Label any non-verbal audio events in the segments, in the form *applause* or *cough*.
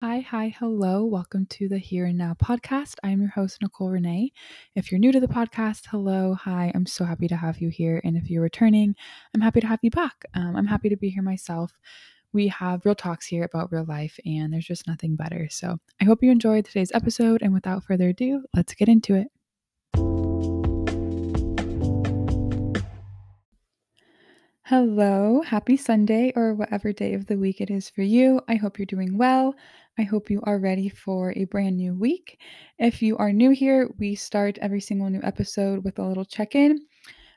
Hi, hi, hello. Welcome to the Here and Now podcast. I'm your host, Nicole Renee. If you're new to the podcast, hello, hi. I'm so happy to have you here. And if you're returning, I'm happy to have you back. Um, I'm happy to be here myself. We have real talks here about real life, and there's just nothing better. So I hope you enjoyed today's episode. And without further ado, let's get into it. Hello, happy Sunday or whatever day of the week it is for you. I hope you're doing well. I hope you are ready for a brand new week. If you are new here, we start every single new episode with a little check in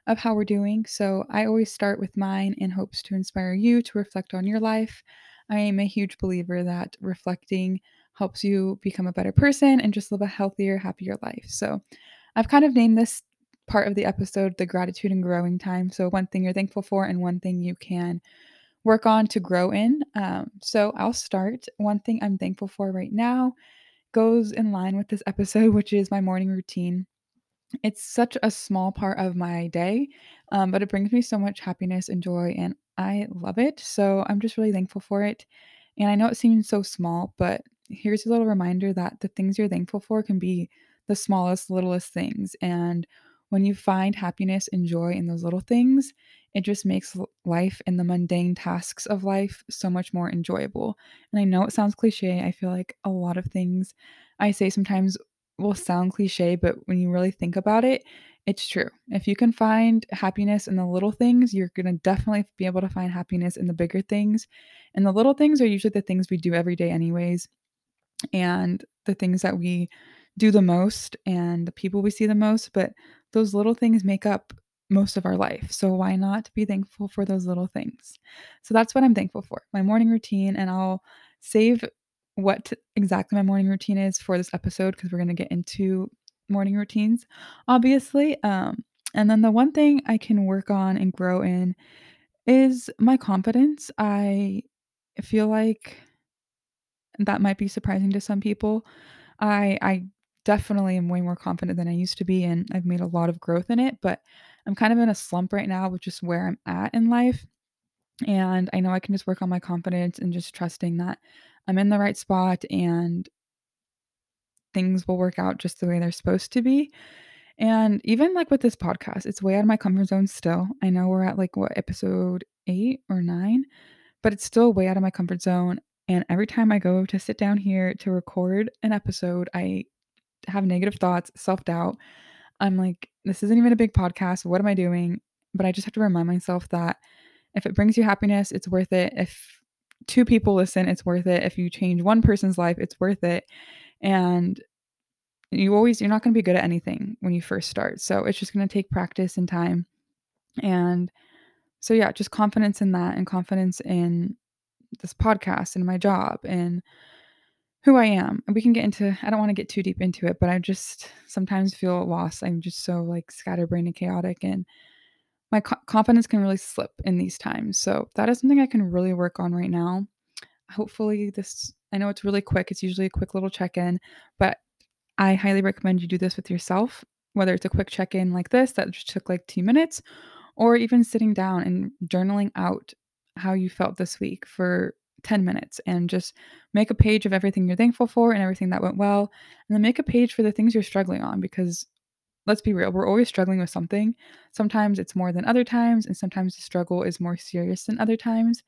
of how we're doing. So I always start with mine in hopes to inspire you to reflect on your life. I am a huge believer that reflecting helps you become a better person and just live a healthier, happier life. So I've kind of named this part of the episode the gratitude and growing time. So, one thing you're thankful for and one thing you can work on to grow in. Um, so, I'll start. One thing I'm thankful for right now goes in line with this episode, *laughs* which is my morning routine. It's such a small part of my day, um, but it brings me so much happiness and joy, and I love it. So, I'm just really thankful for it. And I know it seems so small, but here's a little reminder that the things you're thankful for can be the smallest, littlest things. And when you find happiness and joy in those little things, it just makes life and the mundane tasks of life so much more enjoyable. And I know it sounds cliche. I feel like a lot of things I say sometimes will sound cliche, but when you really think about it, it's true. If you can find happiness in the little things, you're going to definitely be able to find happiness in the bigger things. And the little things are usually the things we do every day, anyways, and the things that we do the most and the people we see the most. But those little things make up most of our life. So why not be thankful for those little things? So that's what I'm thankful for my morning routine. And I'll save what exactly my morning routine is for this episode because we're going to get into morning routines, obviously. Um, and then the one thing I can work on and grow in is my confidence. I feel like that might be surprising to some people. I I definitely am way more confident than I used to be and I've made a lot of growth in it, but I'm kind of in a slump right now with just where I'm at in life. And I know I can just work on my confidence and just trusting that I'm in the right spot and things will work out just the way they're supposed to be. And even like with this podcast, it's way out of my comfort zone still. I know we're at like what episode eight or nine, but it's still way out of my comfort zone. And every time I go to sit down here to record an episode, I have negative thoughts, self doubt. I'm like, this isn't even a big podcast. What am I doing? But I just have to remind myself that if it brings you happiness, it's worth it. If two people listen, it's worth it. If you change one person's life, it's worth it. And you always, you're not going to be good at anything when you first start. So it's just going to take practice and time. And so, yeah, just confidence in that and confidence in this podcast and my job and who I am. And we can get into I don't want to get too deep into it, but I just sometimes feel lost. I'm just so like scatterbrained and chaotic and my co- confidence can really slip in these times. So that is something I can really work on right now. Hopefully this I know it's really quick. It's usually a quick little check-in, but I highly recommend you do this with yourself, whether it's a quick check-in like this that just took like 2 minutes or even sitting down and journaling out how you felt this week for 10 minutes and just make a page of everything you're thankful for and everything that went well. And then make a page for the things you're struggling on because let's be real, we're always struggling with something. Sometimes it's more than other times, and sometimes the struggle is more serious than other times.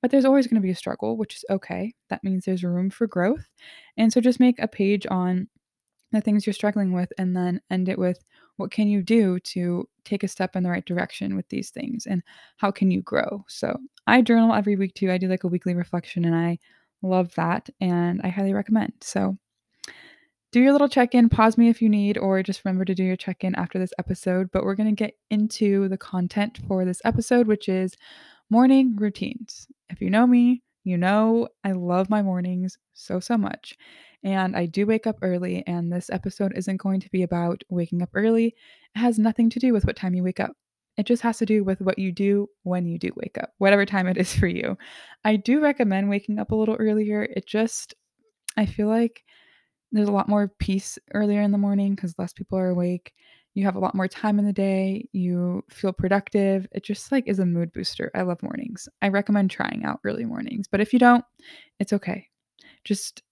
But there's always going to be a struggle, which is okay. That means there's room for growth. And so just make a page on the things you're struggling with and then end it with what can you do to take a step in the right direction with these things and how can you grow? So i journal every week too i do like a weekly reflection and i love that and i highly recommend. So do your little check-in pause me if you need or just remember to do your check-in after this episode but we're going to get into the content for this episode which is morning routines. If you know me you know i love my mornings so so much and I do wake up early, and this episode isn't going to be about waking up early. It has nothing to do with what time you wake up. It just has to do with what you do when you do wake up, whatever time it is *laughs* for you. I do recommend waking up a little earlier. It just, I feel like there's a lot more peace earlier in the morning because less people are awake. You have a lot more time in the day. You feel productive. It just like is a mood booster. I love mornings. I recommend trying out early mornings, but if you don't, it's okay. Just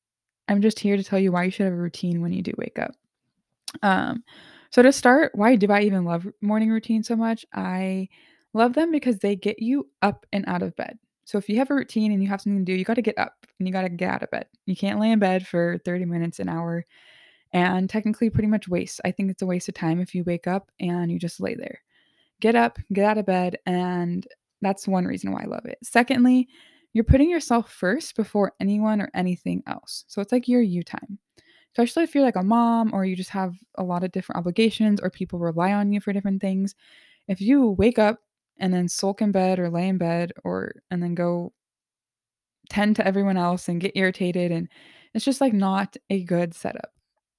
I'm just here to tell you why you should have a routine when you do wake up. Um, so to start, why do I even love morning routines so much? I love them because they get you up and out of bed. So if you have a routine and you have something to do, you got to get up and you got to get out of bed. You can't lay in bed for 30 minutes, an hour, and technically pretty much waste. I think it's a waste of time if you wake up and you just lay there. Get up, get out of bed, and that's one reason why I love it. Secondly, you're putting yourself first before anyone or anything else. So it's like your you time especially if you're like a mom or you just have a lot of different obligations or people rely on you for different things. If you wake up and then sulk in bed or lay in bed or and then go tend to everyone else and get irritated and it's just like not a good setup.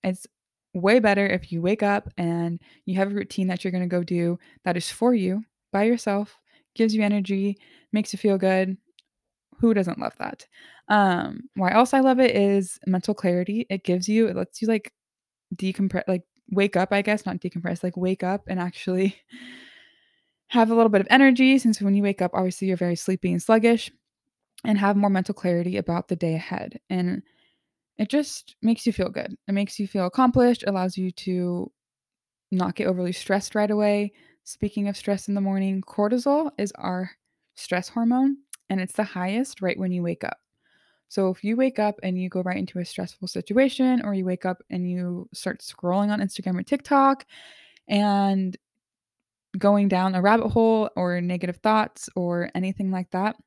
It's way better if you wake up and you have a routine that you're going to go do that is for you by yourself, gives you energy, makes you feel good, who doesn't love that? Um, why else I love it is mental clarity. It gives you, it lets you like decompress, like wake up, I guess, not decompress, like wake up and actually *laughs* have a little bit of energy. Since when you wake up, obviously you're very sleepy and sluggish, and have more mental clarity about the day ahead. And it just makes you feel good. It makes you feel accomplished, allows you to not get overly stressed right away. Speaking of stress in the morning, cortisol is our stress hormone and it's the highest right when you wake up. So if you wake up and you go right into a stressful situation, or you wake up and you start scrolling on Instagram or TikTok and going down a rabbit hole or negative thoughts or anything like that,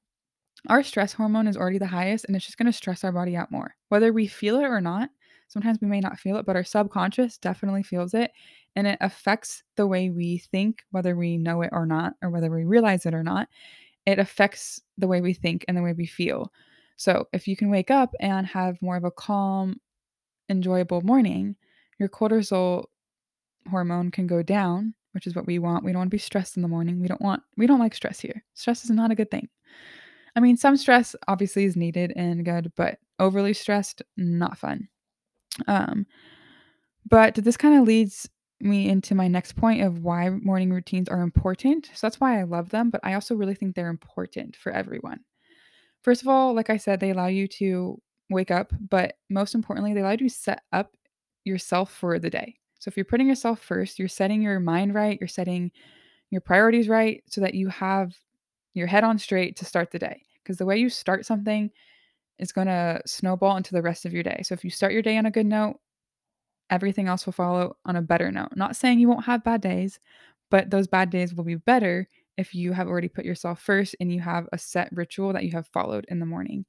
our stress hormone is already the highest and it's just going to stress our body out more, whether we feel it or not. Sometimes we may not feel it, but our subconscious definitely feels it and it affects the way we think, whether we know it or not, or whether we realize it or not it affects the way we think and the way we feel. So, if you can wake up and have more of a calm, enjoyable morning, your cortisol hormone can go down, which is what we want. We don't want to be stressed in the morning. We don't want we don't like stress here. Stress is not a good thing. I mean, some stress obviously is needed and good, but overly stressed not fun. Um but this kind of leads me into my next point of why morning routines are important. So that's why I love them, but I also really think they're important for everyone. First of all, like I said, they allow you to wake up, but most importantly, they allow you to set up yourself for the day. So if you're putting yourself first, you're setting your mind right, you're setting your priorities right so that you have your head on straight to start the day. Because the way you start something is going to snowball into the rest of your day. So if you start your day on a good note, everything else will follow on a better note. Not saying you won't have bad days, but those bad days will be better if you have already put yourself first and you have a set ritual that you have followed in the morning.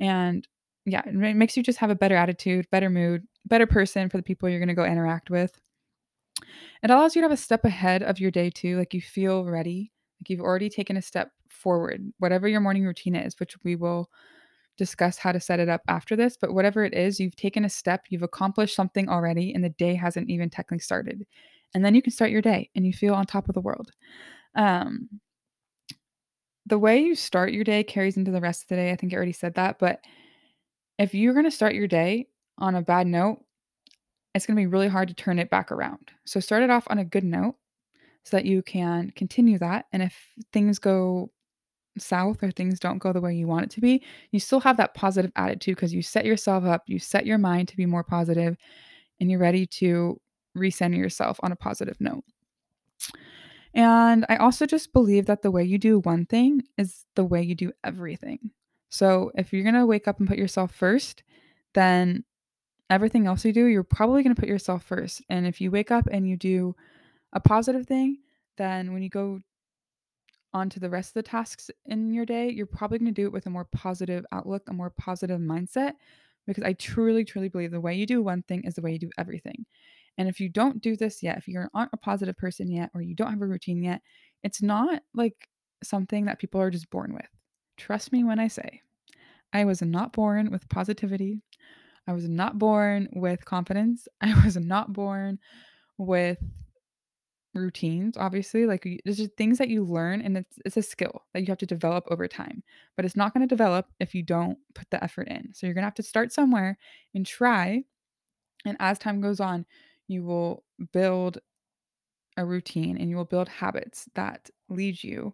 And yeah, it makes you just have a better attitude, better mood, better person for the people you're going to go interact with. It allows you to have a step ahead of your day too, like you feel ready, like you've already taken a step forward, whatever your morning routine is, which we will discuss how to set it up after this, but whatever it is, you've taken a step, you've accomplished something already, and the day hasn't even technically started. And then you can start your day and you feel on top of the world. Um, the way you start your day carries into the rest of the day. I think I already said that, but if you're going to start your day on a bad note, it's going to be really hard to turn it back around. So start it off on a good note so that you can continue that. And if things go south or things don't go the way you want it to be, you still have that positive attitude because you set yourself up, you set your mind to be more positive, and you're ready to recenter yourself on a positive note. And I also just believe that the way you do one thing is the way you do everything. So if you're going to wake up and put yourself first, then everything else you do, you're probably going to put yourself first. And if you wake up and you do a positive thing, then when you go onto the rest of the tasks in your day, you're probably going to do it with a more positive outlook, a more positive mindset, because I truly, truly believe the way you do one thing is the way you do everything. And if you don't do this yet, if you aren't a positive person yet, or you don't have a routine yet, it's not like something that people are just born with. Trust me when I say, I was not born with positivity. I was not born with confidence. *laughs* I was not born with routines obviously like there's just things that you learn and it's it's a skill that you have to develop over time but it's not going to develop if you don't put the effort in so you're going to have to start somewhere and try and as time goes on you will build a routine and you will build habits that lead you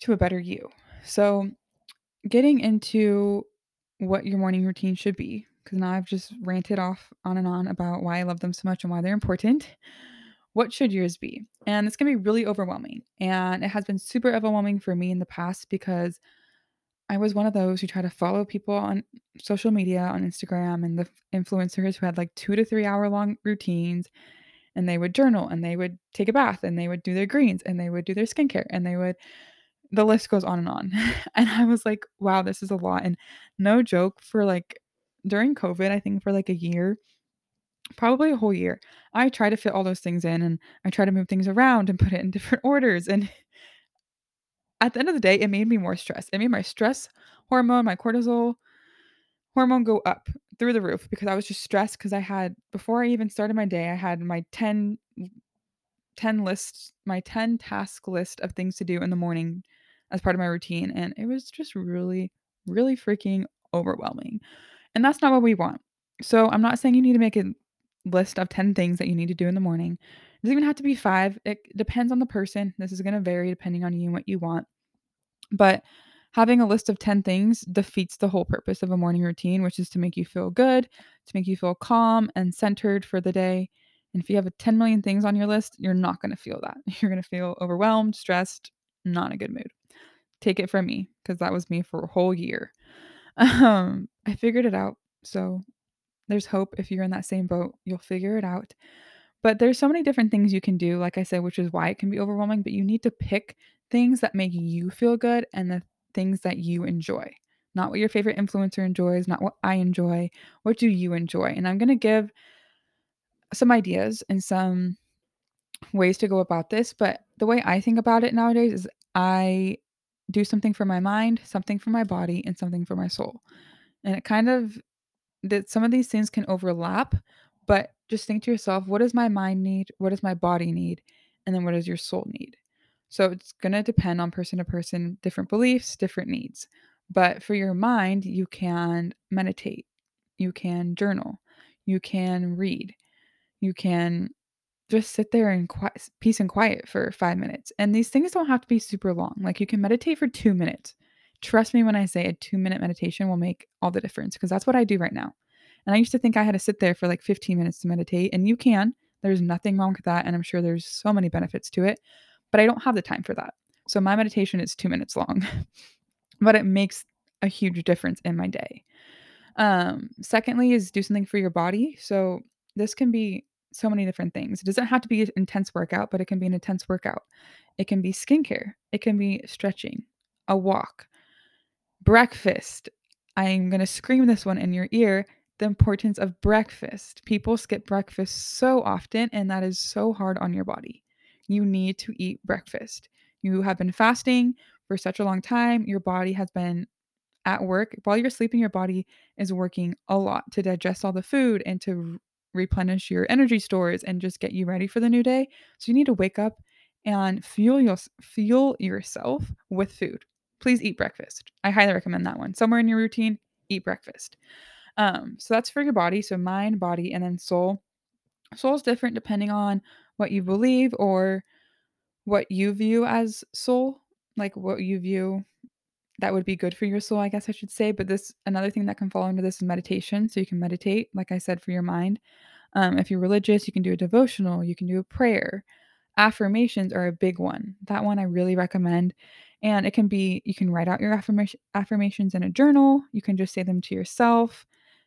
to a better you so getting into what your morning routine should be because now I've just ranted off on and on about why I love them so much and why they're important. What should yours be? And going to be really overwhelming. And it has been super overwhelming for me in the past because I was one of those who try to follow people on social media, on Instagram, and the influencers who had like two to three hour long routines. And they would journal and they would take a bath and they would do their greens and they would do their skincare and they would, the list goes on and on. *laughs* and I was like, wow, this is a lot. And no joke, for like during COVID, I think for like a year, probably a whole year, I try to fit all those things in and I try to move things around and put it in *laughs* different orders. And at the end of the day, it made me more stressed. It made my stress hormone, my cortisol hormone go up through the roof because I was just stressed because I had before I even started my day, I had my 10 10 lists, my 10 task list of things to do in the morning as part of my routine and it was just really really freaking overwhelming. And that's not what we want. So, I'm not saying you need to make a list of 10 things that you need to do in the morning. It doesn't even have to be 5. It depends on the person. This is going to vary depending on you and what you want. But having a list of 10 things defeats the whole purpose of a morning routine, which is to make you feel good, to make you feel calm and centered for the day. And if you have a 10 million things on your list, you're not going to feel that. *laughs* You're going to feel overwhelmed, stressed, not in a good mood. Take it from me because that was me for a whole year. *laughs* Um, I figured it out. So there's hope if you're in that same boat, you'll figure it out. But there's so many different things you can do, like I said, which is why it can be overwhelming, but you need to pick things that make you feel good and the things that you enjoy. Not what your favorite influencer enjoys, not what I enjoy. What do you enjoy? And I'm going to give some ideas and some ways to go about this, but the way I think about it nowadays is I do something for my mind, something for my body, and something for my soul. And it kind of that some of these things can overlap, but just think to yourself, what does my mind need? What does my body need? And then what does your soul need? So it's going to depend on person to person, different beliefs, different needs. But for your mind, you can meditate, you can journal, you can read, you can just sit there in quiet, peace and quiet for five minutes. And these things don't have to be super long. Like you can meditate for two minutes. Trust me when I say a two minute meditation will make all the difference because that's what I do right now. And I used to think I had to sit there for like 15 minutes to meditate, and you can. There's nothing wrong with that. And I'm sure there's so many benefits to it, but I don't have the time for that. So my meditation is two minutes long, *laughs* but it makes a huge difference in my day. Um, secondly, is do something for your body. So this can be so many different things. It doesn't have to be an intense workout, but it can be an intense workout. It can be skincare, it can be stretching, a walk, breakfast. I'm going to scream this one in your ear the importance of breakfast. People skip breakfast so often, and that is so hard on your body. You need to eat breakfast. You have been fasting for such a long time, your body has been at work. While you're sleeping, your body is working a lot to digest all the food and to replenish your energy stores and just get you ready for the new day. So you need to wake up and fuel your, fuel yourself with food. Please eat breakfast. I highly recommend that one. Somewhere in your routine, eat breakfast. Um, so that's for your body. So mind, body, and then soul. Soul is different depending on what you believe or what you view as soul, like what you view that would be good for your soul, I guess I should say. But this another thing that can fall under this is meditation. So you can meditate, like I said, for your mind. Um, if you're religious, you can do a devotional, you can do a prayer. Affirmations are a big one. That one I really recommend. And it can be you can write out your affirmation affirmations in a journal. You can just say them to yourself.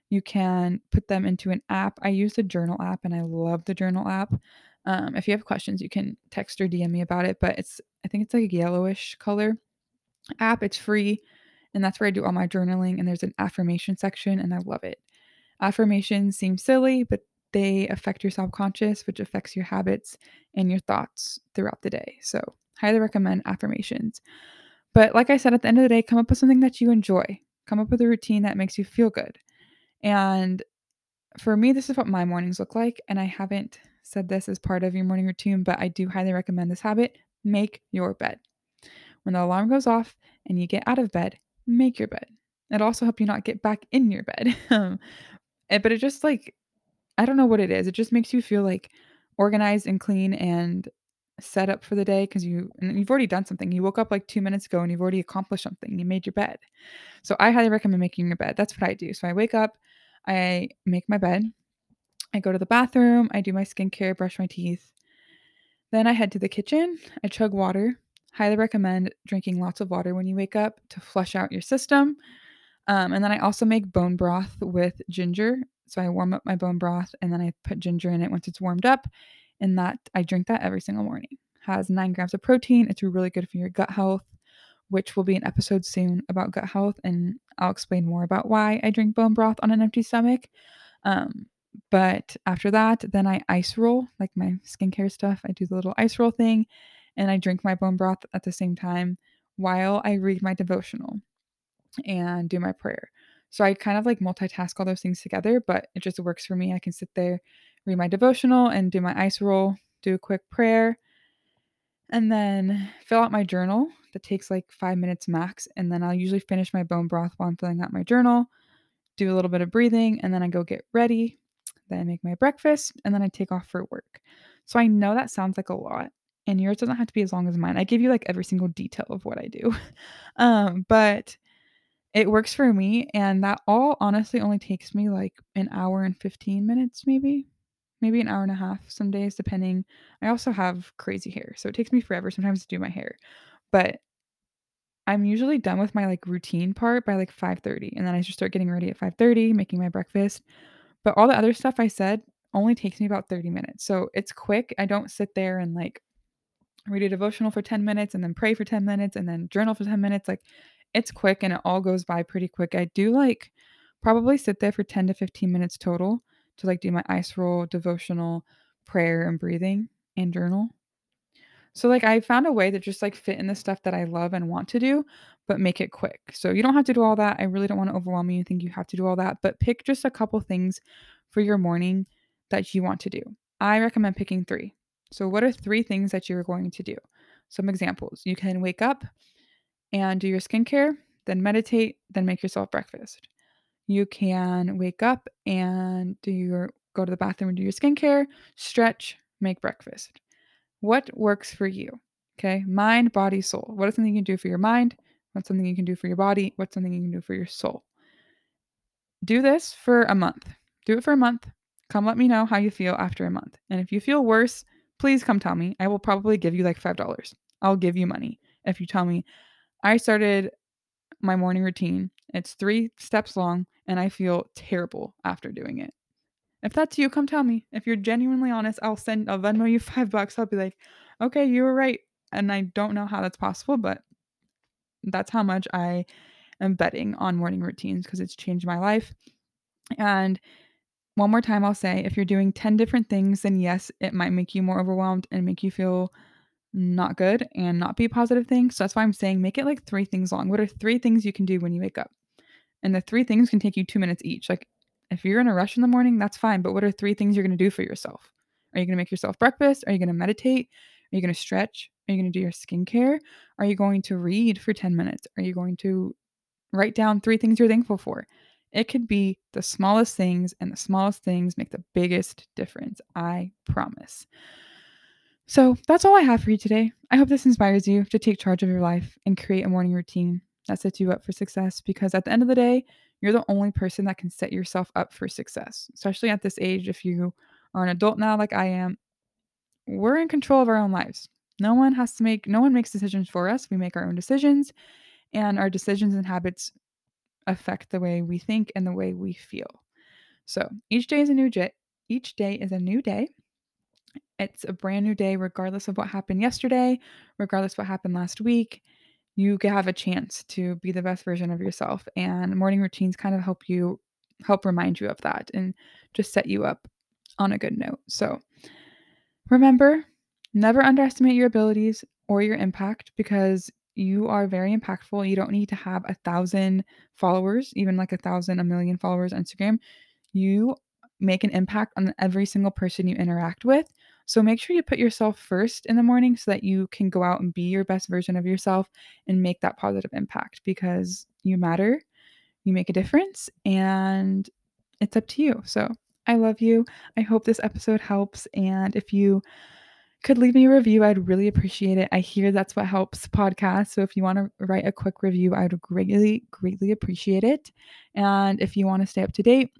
You can put them into an app. I use the journal app and I love the journal app. Um, if you have questions, you can text or DM me about it. But it's I think it's like a yellowish color app. It's free, and that's where I do all my journaling. And there's an affirmation section, and I love it. Affirmations seem silly, but they affect your subconscious, which affects your habits and your thoughts throughout the day. So, highly recommend affirmations. But like I said, at the end of the day, come up with something that you enjoy. Come up with a routine that makes you feel good. And for me, this is what my mornings look like. And I haven't said this as part of your morning routine, but I do highly recommend this habit make your bed. When the alarm goes off and you get out of bed, make your bed. It'll also help you not get back in your bed. *laughs* Eh, but it just like, I don't know what it is. It just makes you feel like organized and clean and set up for the day because you you've already done something. You woke up like two minutes ago and you've already accomplished something. You made your bed. So I highly recommend making your bed. That's what I do. So I wake up, I make my bed. I go to the bathroom, I do my skincare, brush my teeth. Then I head to the kitchen, I chug water. Highly recommend drinking lots of water when you wake up to flush out your system. Um, and then I also make bone broth with ginger. So I warm up my bone broth and then I put ginger in it once it's warmed up. And that I drink that every single morning. Has nine grams of protein. It's really good for your gut health, which will be an episode soon about gut health. And I'll explain more about why I drink bone broth on an empty stomach. Um, but after that, then I ice roll like my skincare stuff. I do the little ice roll thing and I drink my bone broth at the same time while I read my devotional and do my prayer. So I kind of like multitask all those things together, but it just works for me. I can sit there, read my devotional, and do my ice roll, do a quick prayer, and then fill out my journal. That takes like five minutes max. And then I'll usually finish my bone broth while I'm filling out my journal, do a little bit of breathing, and then I go get ready. Then I make my breakfast, and then I take off for work. So I know that sounds like a lot, and yours doesn't have to be as long as mine. I give you like every single detail of what I do. *laughs* um, but it works for me, and that all honestly only takes me like an hour and 15 minutes, maybe. Maybe an hour and a half some days, depending. I also have crazy hair, so it takes me forever sometimes to do my hair. But I'm usually done with my like routine part by like 5:30, and then I just start getting ready at 5:30, making my breakfast. But all the other stuff I said only takes me about 30 minutes. So it's quick. I don't sit there and like read a devotional for 10 minutes and then pray for 10 minutes and then journal for 10 minutes. Like it's quick and it all goes by pretty quick. I do like probably sit there for 10 to 15 minutes total to like do my ice roll, devotional, prayer, and breathing and journal. So like I found a way to just like fit in the stuff that I love and want to do, but make it quick. So you don't have to do all that. I really don't want to overwhelm you and think you have to do all that, but pick just a couple things for your morning that you want to do. I recommend picking 3. So what are 3 things that you're going to do? Some examples. You can wake up and do your skincare, then meditate, then make yourself breakfast. You can wake up and do your go to the bathroom and do your skincare, stretch, make breakfast. What works for you? Okay, mind, body, soul. What is something you can do for your mind? What's something you can do for your body? What's something you can do for your soul? Do this for a month. Do it for a month. Come let me know how you feel after a month. And if you feel worse, please come tell me. I will probably give you like $5. I'll give you money if you tell me I started my morning routine. It's three steps long, and I feel terrible after doing it. If that's you, come tell me. If you're genuinely honest, I'll send, I'll Venmo you *laughs* five bucks. I'll be like, okay, you were right. And I don't know how that's possible, but that's how much I am betting on morning routines because it's changed my life. And one more time, I'll say if you're doing 10 different things, then yes, it might make you more overwhelmed and make you feel not good and not be a positive thing. So that's why I'm saying make it like three things long. What are three things you can do when you wake up? And the three things can take you two minutes each. Like if you're in a rush in the morning, that's fine. But what are three things you're going to do for yourself? Are you going to make yourself breakfast? Are you going to meditate? Are you going to stretch? Are you going to do your skincare? Are you going to read for 10 minutes? Are you going to write down three things you're thankful for? It could be the smallest things, and the smallest things make the biggest difference. I promise. So that's all I have for you today. I hope this inspires you to take charge of your life and create a morning routine that sets you up for success because at the end of the day, you're the only person that can set yourself up for success, especially at this age. If you are an adult now, like I am, we're in control of our own lives. No one has to make, no one makes decisions for us. We make our own decisions, and our decisions and habits affect the way we think and the way we feel. So each day is a new day. Each day is a new day. It's a brand new day, regardless of what happened yesterday, regardless of what happened last week. You have a chance to be the best version of yourself. And morning routines kind of help you help remind you of that and just set you up on a good note. So remember, never underestimate your abilities or your impact because you are very impactful. You don't need to have a thousand followers, even like a thousand, a million followers on Instagram. You make an impact on every single person you interact with. So make sure you put yourself first in the morning so that you can go out and be your best version of yourself and make that positive impact because you matter, you make a difference, and it's up to you. So I love you. I hope this episode helps. And if you could leave me a review, I'd really appreciate it. I hear that's what helps podcasts. So if you want to write a quick review, I would greatly, greatly appreciate it. And if you want to stay up to date,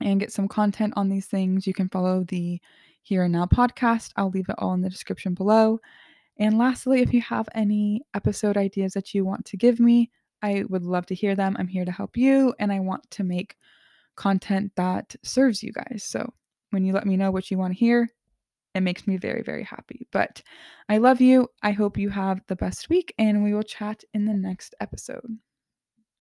and get some content on these things, you can follow the Here and Now podcast. I'll leave it all in the description below. And lastly, if you have any episode ideas that you want to give me, I would love to hear them. I'm here to help you and I want to make content that serves you guys. So when you let me know what you want to hear, it makes me very, very happy. But I love you. I hope you have the best week and we will chat in the next episode.